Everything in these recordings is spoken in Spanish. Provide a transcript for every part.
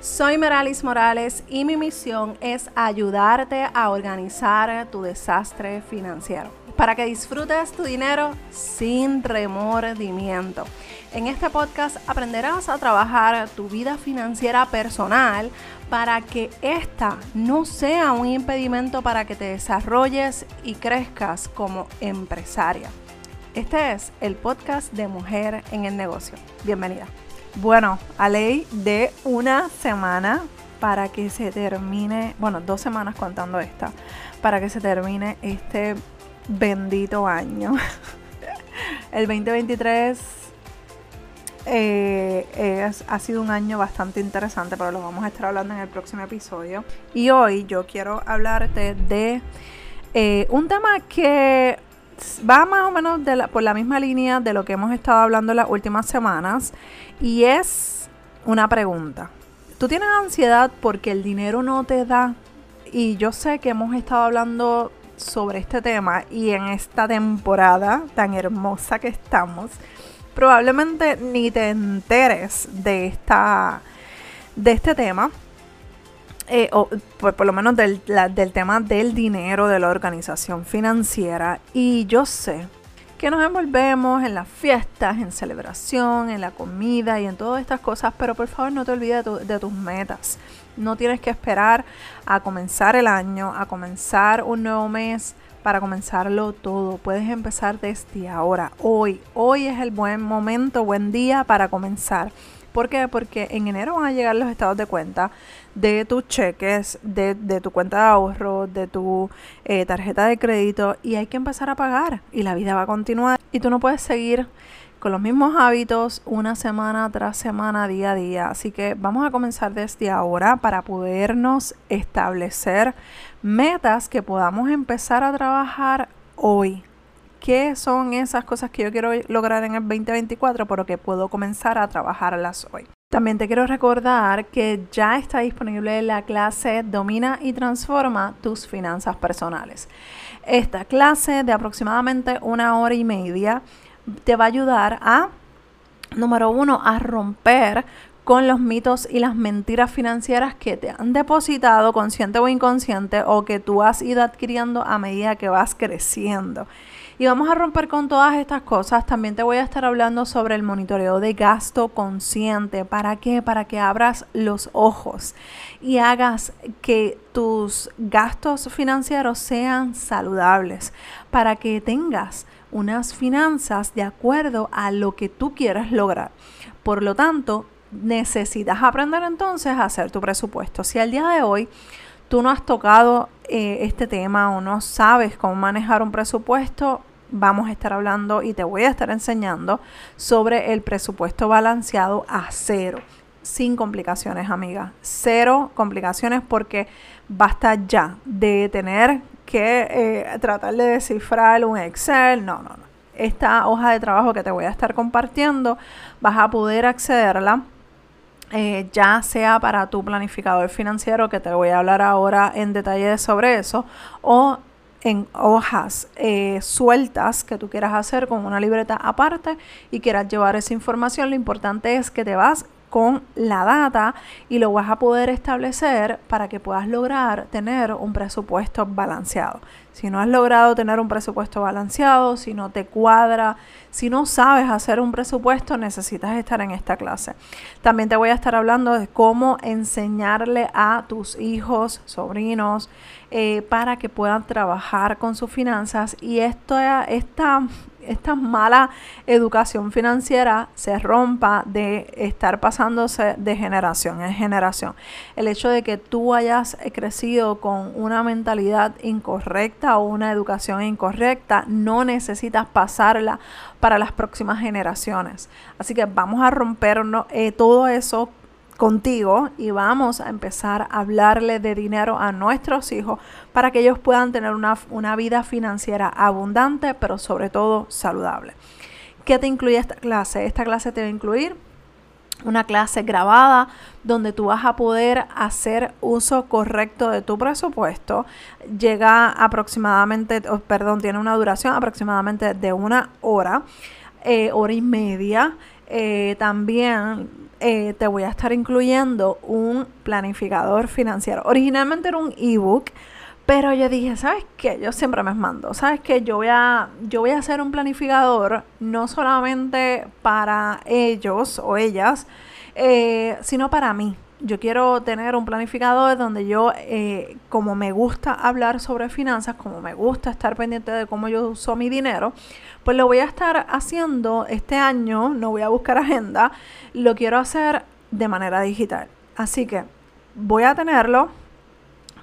Soy Meralis Morales y mi misión es ayudarte a organizar tu desastre financiero para que disfrutes tu dinero sin remordimiento. En este podcast aprenderás a trabajar tu vida financiera personal para que esta no sea un impedimento para que te desarrolles y crezcas como empresaria. Este es el podcast de Mujer en el Negocio. Bienvenida. Bueno, a ley de una semana para que se termine, bueno, dos semanas contando esta, para que se termine este bendito año. El 2023 eh, ha sido un año bastante interesante, pero lo vamos a estar hablando en el próximo episodio. Y hoy yo quiero hablarte de eh, un tema que va más o menos por la misma línea de lo que hemos estado hablando las últimas semanas y es una pregunta. ¿Tú tienes ansiedad porque el dinero no te da? Y yo sé que hemos estado hablando sobre este tema y en esta temporada tan hermosa que estamos, probablemente ni te enteres de esta de este tema eh, o por, lo menos del, tema del dinero, de la organización financiera. Y yo sé que nos envolvemos en las fiestas, en celebración, en la comida y en todas estas cosas, pero por favor no te olvides de, de, tus metas. No tienes que esperar a comenzar el año, a comenzar un nuevo mes para comenzarlo todo. Puedes empezar desde ahora, hoy. Hoy es el buen momento, buen día para comenzar. ¿Por qué? Porque en enero van a llegar los estados de cuenta de tus cheques, de, tu cuenta de ahorro, de tu eh, tarjeta de crédito y hay que empezar a pagar y la vida va a continuar y tú no puedes seguir con los mismos hábitos una semana tras semana, día a día. Así que vamos a comenzar desde ahora para podernos establecer metas que podamos empezar a trabajar hoy qué son esas cosas que yo quiero lograr en el 2024, pero que puedo comenzar a trabajarlas hoy. También te quiero recordar que ya está disponible la clase Domina y transforma tus finanzas personales. Esta clase de aproximadamente una hora y media te va a ayudar a, número uno, a romper con los mitos y las mentiras financieras que te han depositado consciente o inconsciente o que tú has ido adquiriendo a medida que vas creciendo. Y vamos a romper con todas estas cosas. También te voy a estar hablando sobre el monitoreo de gasto consciente. ¿Para qué? Para que abras los ojos y hagas que tus gastos financieros sean saludables. Para que tengas unas finanzas de acuerdo a lo que tú quieras lograr. Por lo tanto, necesitas aprender entonces a hacer tu presupuesto. Si al día de hoy tú no has tocado eh, este tema o no sabes cómo manejar un presupuesto, vamos a estar hablando y te voy a estar enseñando sobre el presupuesto balanceado a cero. Sin complicaciones, amiga. Cero complicaciones porque basta ya de tener que eh, tratar de descifrar un Excel. No, no, no. Esta hoja de trabajo que te voy a estar compartiendo, vas a poder accederla. Eh, ya sea para tu planificador financiero, que te voy a hablar ahora en detalle sobre eso, o en hojas eh, sueltas que tú quieras hacer con una libreta aparte y quieras llevar esa información, lo importante es que te vas con la data y lo vas a poder establecer para que puedas lograr tener un presupuesto balanceado. Si no has logrado tener un presupuesto balanceado, si no te cuadra, si no sabes hacer un presupuesto, necesitas estar en esta clase. También te voy a estar hablando de cómo enseñarle a tus hijos, sobrinos, eh, para que puedan trabajar con sus finanzas y esto, esta, esta mala educación financiera se rompa de estar pasándose de generación en generación. El hecho de que tú hayas crecido con una mentalidad incorrecta o una educación incorrecta, no necesitas pasarla para las próximas generaciones. Así que vamos a romper eh, todo eso contigo y vamos a empezar a hablarle de dinero a nuestros hijos para que ellos puedan tener una, una vida financiera abundante, pero sobre todo saludable. ¿Qué te incluye esta clase? Esta clase te va a incluir una clase grabada donde tú vas a poder hacer uso correcto de tu presupuesto. Llega aproximadamente, perdón, tiene una duración aproximadamente de una hora, eh, hora y media. Eh, también eh, te voy a estar incluyendo un planificador financiero. Originalmente era un ebook, pero yo dije, ¿sabes qué? Yo siempre me mando. ¿Sabes qué? Yo voy a, yo voy a hacer un planificador no solamente para ellos o ellas, eh, sino para mí. Yo quiero tener un planificador donde yo, eh, como me gusta hablar sobre finanzas, como me gusta estar pendiente de cómo yo uso mi dinero, pues lo voy a estar haciendo este año, no voy a buscar agenda, lo quiero hacer de manera digital. Así que voy a tenerlo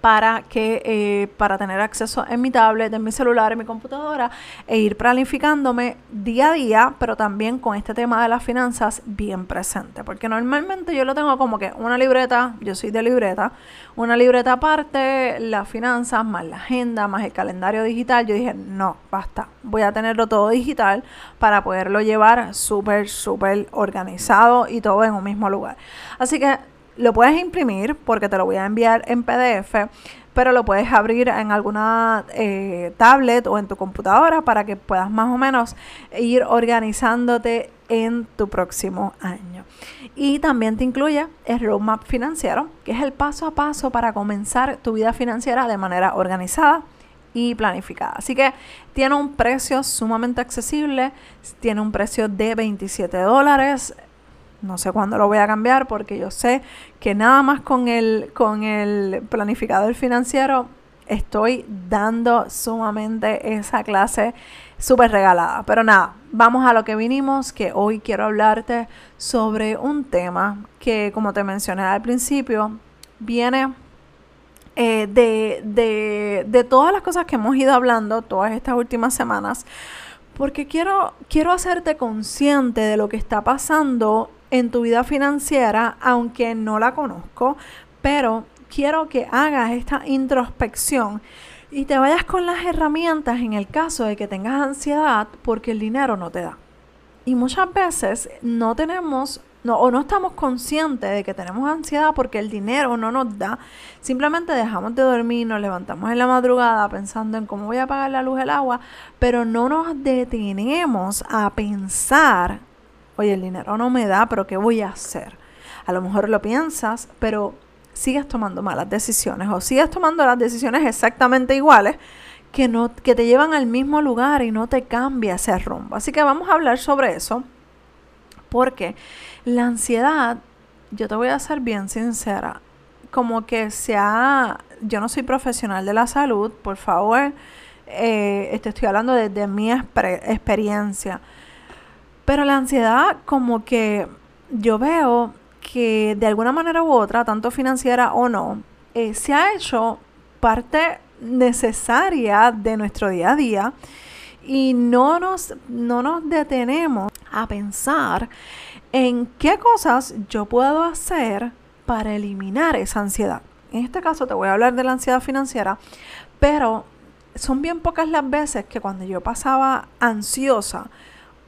para que eh, para tener acceso en mi tablet, en mi celular, en mi computadora e ir planificándome día a día, pero también con este tema de las finanzas bien presente, porque normalmente yo lo tengo como que una libreta, yo soy de libreta, una libreta aparte, las finanzas más la agenda, más el calendario digital, yo dije, no, basta, voy a tenerlo todo digital para poderlo llevar súper, súper organizado y todo en un mismo lugar. Así que lo puedes imprimir porque te lo voy a enviar en PDF, pero lo puedes abrir en alguna eh, tablet o en tu computadora para que puedas más o menos ir organizándote en tu próximo año. Y también te incluye el roadmap financiero, que es el paso a paso para comenzar tu vida financiera de manera organizada y planificada. Así que tiene un precio sumamente accesible, tiene un precio de 27 dólares no sé cuándo lo voy a cambiar porque yo sé que nada más con el, con el planificador financiero estoy dando sumamente esa clase súper regalada. Pero nada, vamos a lo que vinimos, que hoy quiero hablarte sobre un tema que, como te mencioné al principio, viene eh, de, de, de todas las cosas que hemos ido hablando todas estas últimas semanas, porque quiero, quiero hacerte consciente de lo que está pasando en tu vida financiera, aunque no la conozco, pero quiero que hagas esta introspección y te vayas con las herramientas en el caso de que tengas ansiedad porque el dinero no te da. Y muchas veces no tenemos o no estamos conscientes de que tenemos ansiedad porque el dinero no nos da. Simplemente dejamos de dormir, nos levantamos en la madrugada pensando en cómo voy a pagar la luz, el agua, pero no nos detenemos a pensar oye, el dinero no me da, pero ¿qué voy a hacer? A lo mejor lo piensas, pero sigues tomando malas decisiones o sigues tomando las decisiones exactamente iguales que, no, que te llevan al mismo lugar y no te cambia ese rumbo. Así que vamos a hablar sobre eso porque la ansiedad, yo te voy a ser bien sincera, como que sea, yo no soy profesional de la salud, por favor, eh, te estoy hablando desde mi experiencia pero la ansiedad como que yo veo que de alguna manera u otra, tanto financiera o no, eh, se ha hecho parte necesaria de nuestro día a día y no nos, no nos detenemos a pensar en qué cosas yo puedo hacer para eliminar esa ansiedad. En este caso te voy a hablar de la ansiedad financiera, pero son bien pocas las veces que cuando yo pasaba ansiosa,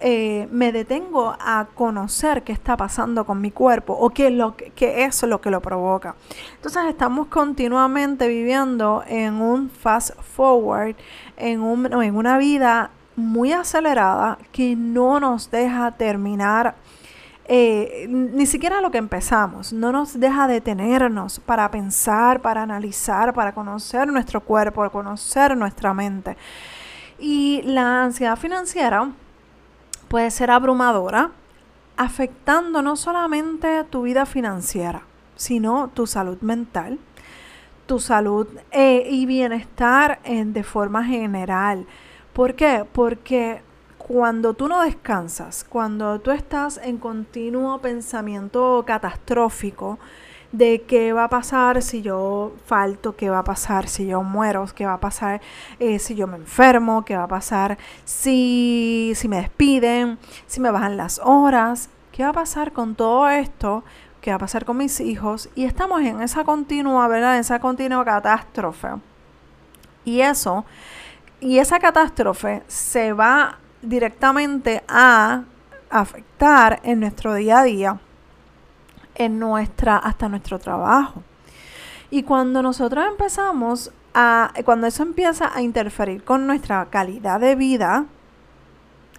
eh, me detengo a conocer qué está pasando con mi cuerpo o qué, lo, qué es lo que lo provoca. Entonces estamos continuamente viviendo en un fast forward, en, un, en una vida muy acelerada que no nos deja terminar eh, ni siquiera lo que empezamos, no nos deja detenernos para pensar, para analizar, para conocer nuestro cuerpo, conocer nuestra mente. Y la ansiedad financiera puede ser abrumadora, afectando no solamente tu vida financiera, sino tu salud mental, tu salud eh, y bienestar en, de forma general. ¿Por qué? Porque cuando tú no descansas, cuando tú estás en continuo pensamiento catastrófico, de qué va a pasar si yo falto, qué va a pasar si yo muero, qué va a pasar eh, si yo me enfermo, qué va a pasar si, si me despiden, si me bajan las horas, qué va a pasar con todo esto, qué va a pasar con mis hijos. Y estamos en esa continua, ¿verdad? En esa continua catástrofe. Y eso, y esa catástrofe se va directamente a afectar en nuestro día a día en nuestra, hasta nuestro trabajo. Y cuando nosotros empezamos a, cuando eso empieza a interferir con nuestra calidad de vida,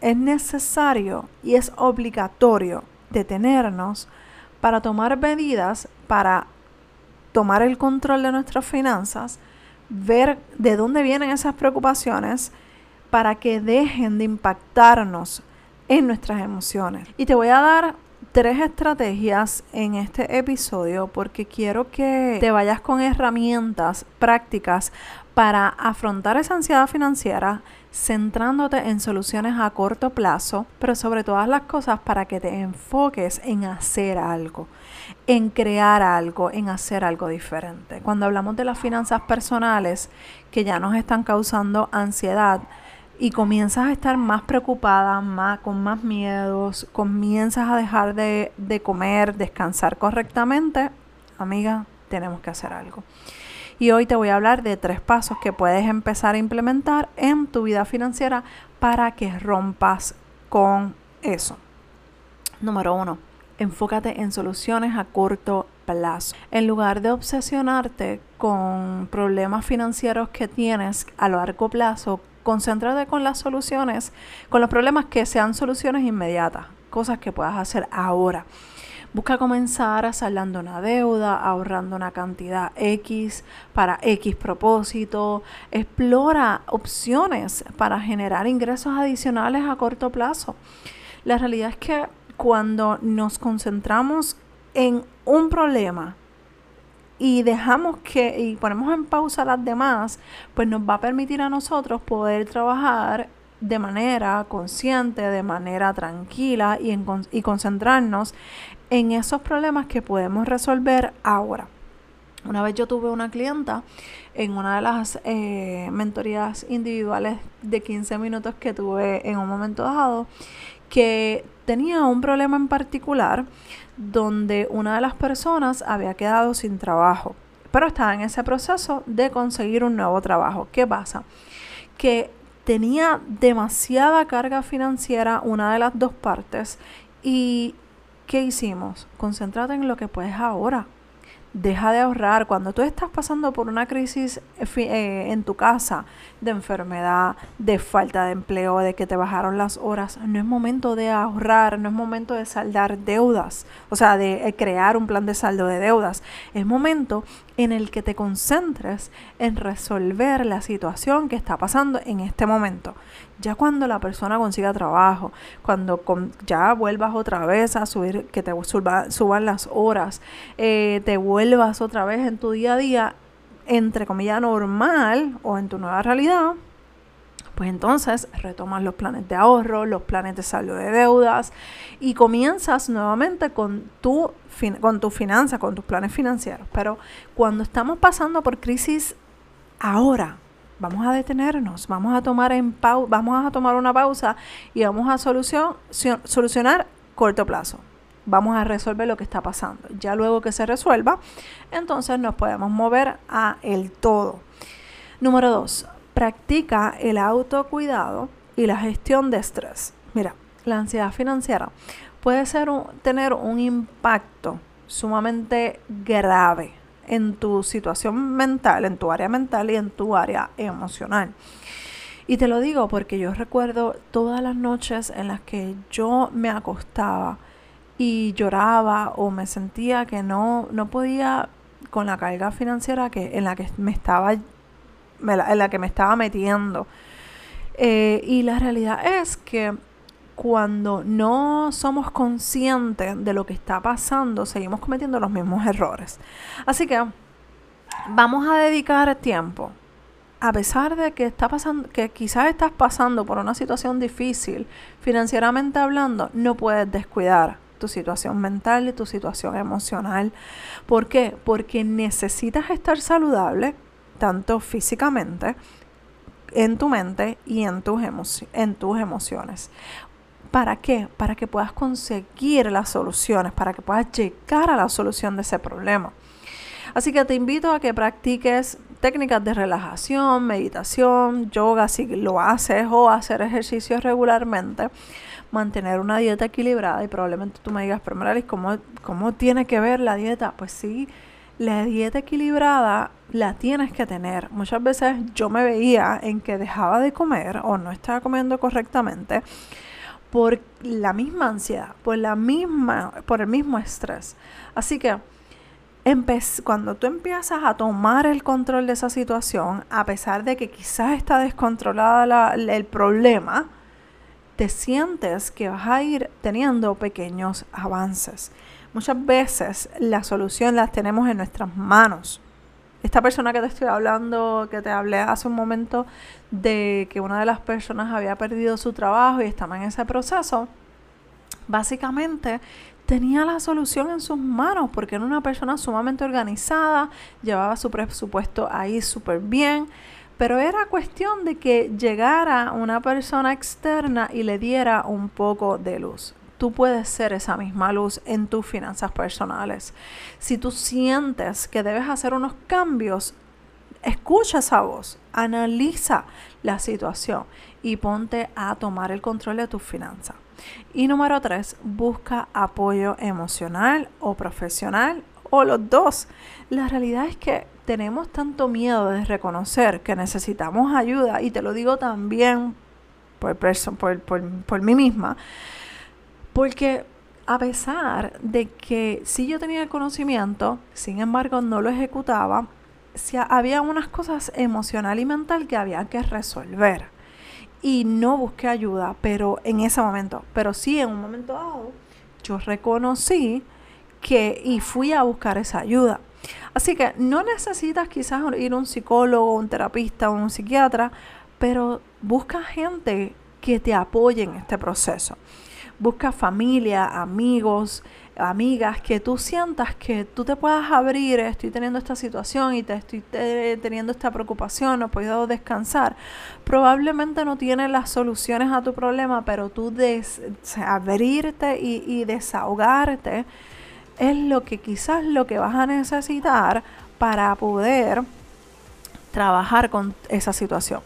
es necesario y es obligatorio detenernos para tomar medidas, para tomar el control de nuestras finanzas, ver de dónde vienen esas preocupaciones para que dejen de impactarnos en nuestras emociones. Y te voy a dar tres estrategias en este episodio porque quiero que te vayas con herramientas prácticas para afrontar esa ansiedad financiera centrándote en soluciones a corto plazo, pero sobre todas las cosas para que te enfoques en hacer algo, en crear algo, en hacer algo diferente. Cuando hablamos de las finanzas personales que ya nos están causando ansiedad, y comienzas a estar más preocupada, más, con más miedos, comienzas a dejar de, de comer, descansar correctamente, amiga, tenemos que hacer algo. Y hoy te voy a hablar de tres pasos que puedes empezar a implementar en tu vida financiera para que rompas con eso. Número uno, enfócate en soluciones a corto plazo. En lugar de obsesionarte con problemas financieros que tienes a largo plazo, concéntrate con las soluciones, con los problemas que sean soluciones inmediatas, cosas que puedas hacer ahora. Busca comenzar saldando una deuda, ahorrando una cantidad X para X propósito. Explora opciones para generar ingresos adicionales a corto plazo. La realidad es que cuando nos concentramos en un problema, y dejamos que y ponemos en pausa las demás, pues nos va a permitir a nosotros poder trabajar de manera consciente, de manera tranquila y, y concentrarnos en esos problemas que podemos resolver ahora. Una vez yo tuve una clienta en una de las eh, mentorías individuales de 15 minutos que tuve en un momento dado, que tenía un problema en particular donde una de las personas había quedado sin trabajo, pero estaba en ese proceso de conseguir un nuevo trabajo. ¿Qué pasa? Que tenía demasiada carga financiera una de las dos partes y ¿qué hicimos? Concéntrate en lo que puedes ahora deja de ahorrar. Cuando tú estás pasando por una crisis eh, eh, en tu casa de enfermedad, de falta de empleo, de que te bajaron las horas, no es momento de ahorrar, no es momento de saldar deudas, o sea, de eh, crear un plan de saldo de deudas. Es momento en el que te concentres en resolver la situación que está pasando en este momento. Ya cuando la persona consiga trabajo, cuando ya vuelvas otra vez a subir, que te suban las horas, eh, te vuelvas otra vez en tu día a día, entre comillas, normal o en tu nueva realidad, pues entonces retomas los planes de ahorro, los planes de saldo de deudas y comienzas nuevamente con tu, con tu finanza, con tus planes financieros. Pero cuando estamos pasando por crisis ahora, vamos a detenernos, vamos a tomar en vamos a tomar una pausa y vamos a solucionar corto plazo. Vamos a resolver lo que está pasando. Ya luego que se resuelva, entonces nos podemos mover a el todo. Número dos, practica el autocuidado y la gestión de estrés. Mira, la ansiedad financiera puede ser tener un impacto sumamente grave en tu situación mental, en tu área mental y en tu área emocional. Y te lo digo porque yo recuerdo todas las noches en las que yo me acostaba y lloraba o me sentía que no, no podía con la carga financiera que, en la que me estaba en la que me estaba metiendo. Eh, y la realidad es que cuando no somos conscientes de lo que está pasando, seguimos cometiendo los mismos errores. Así que vamos a dedicar tiempo. A pesar de que está pasando, que quizás estás pasando por una situación difícil, financieramente hablando, no puedes descuidar tu situación mental y tu situación emocional. ¿Por qué? Porque necesitas estar saludable, tanto físicamente, en tu mente y en tus, en tus emociones. ¿Para qué? Para que puedas conseguir las soluciones, para que puedas llegar a la solución de ese problema. Así que te invito a que practiques técnicas de relajación, meditación, yoga si lo haces o hacer ejercicios regularmente, mantener una dieta equilibrada y probablemente tú me digas, pero Maralis, ¿cómo, ¿cómo tiene que ver la dieta? Pues sí, la dieta equilibrada la tienes que tener. Muchas veces yo me veía en que dejaba de comer o no estaba comiendo correctamente por la misma ansiedad, por, la misma, por el mismo estrés. Así que cuando tú empiezas a tomar el control de esa situación, a pesar de que quizás está descontrolada el problema, te sientes que vas a ir teniendo pequeños avances. Muchas veces la solución la tenemos en nuestras manos. Esta persona que te estoy hablando, que te hablé hace un momento de que una de las personas había perdido su trabajo y estaba en ese proceso, básicamente tenía la solución en sus manos porque era una persona sumamente organizada, llevaba su presupuesto ahí súper bien, pero era cuestión de que llegara una persona externa y le diera un poco de luz. Tú puedes ser esa misma luz en tus finanzas personales. Si tú sientes que debes hacer unos cambios, escucha esa voz, analiza la situación y ponte a tomar el control de tus finanzas. Y número tres, busca apoyo emocional o profesional o los dos. La realidad es que tenemos tanto miedo de reconocer que necesitamos ayuda y te lo digo también por, por, por, por mí misma, porque a pesar de que sí yo tenía el conocimiento, sin embargo no lo ejecutaba, si había unas cosas emocional y mental que había que resolver y no busqué ayuda, pero en ese momento, pero sí en un momento dado, yo reconocí que y fui a buscar esa ayuda. Así que no necesitas quizás ir a un psicólogo, un terapista o un psiquiatra, pero busca gente que te apoye en este proceso. Busca familia, amigos, amigas, que tú sientas que tú te puedas abrir, estoy teniendo esta situación y te estoy teniendo esta preocupación, no puedo descansar. Probablemente no tienes las soluciones a tu problema, pero tú des, abrirte y, y desahogarte es lo que quizás lo que vas a necesitar para poder trabajar con esa situación.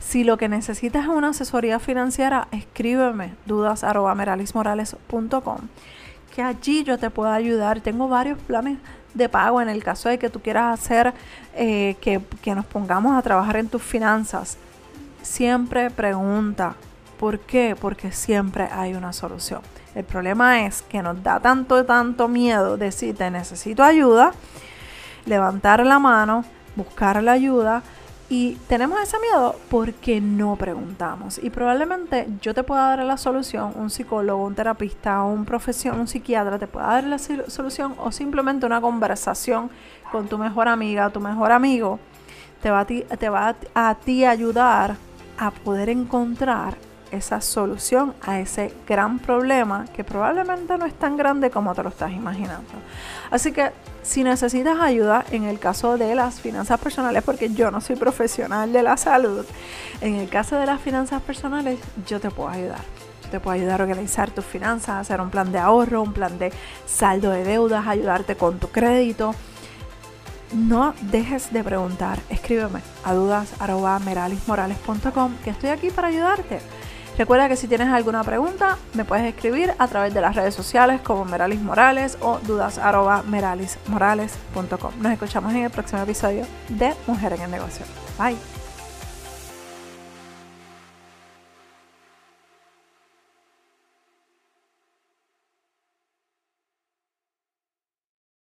Si lo que necesitas es una asesoría financiera, escríbeme dudas.meralismorales.com que allí yo te puedo ayudar. Tengo varios planes de pago en el caso de que tú quieras hacer eh, que, que nos pongamos a trabajar en tus finanzas. Siempre pregunta, ¿por qué? Porque siempre hay una solución. El problema es que nos da tanto, tanto miedo decir te necesito ayuda, levantar la mano, buscar la ayuda y tenemos ese miedo porque no preguntamos. Y probablemente yo te pueda dar la solución, un psicólogo, un terapista, un profesión, un psiquiatra te pueda dar la solución o simplemente una conversación con tu mejor amiga, tu mejor amigo, te va a te va a ti ayudar a poder encontrar esa solución a ese gran problema que probablemente no es tan grande como te lo estás imaginando. Así que si necesitas ayuda en el caso de las finanzas personales, porque yo no soy profesional de la salud, en el caso de las finanzas personales yo te puedo ayudar. Te puedo ayudar a organizar tus finanzas, hacer un plan de ahorro, un plan de saldo de deudas, ayudarte con tu crédito. No dejes de preguntar, escríbeme a dudas.meralismorales.com que estoy aquí para ayudarte. Recuerda que si tienes alguna pregunta, me puedes escribir a través de las redes sociales como Meralis Morales o dudas.meralismorales.com. Nos escuchamos en el próximo episodio de Mujer en el Negocio. Bye.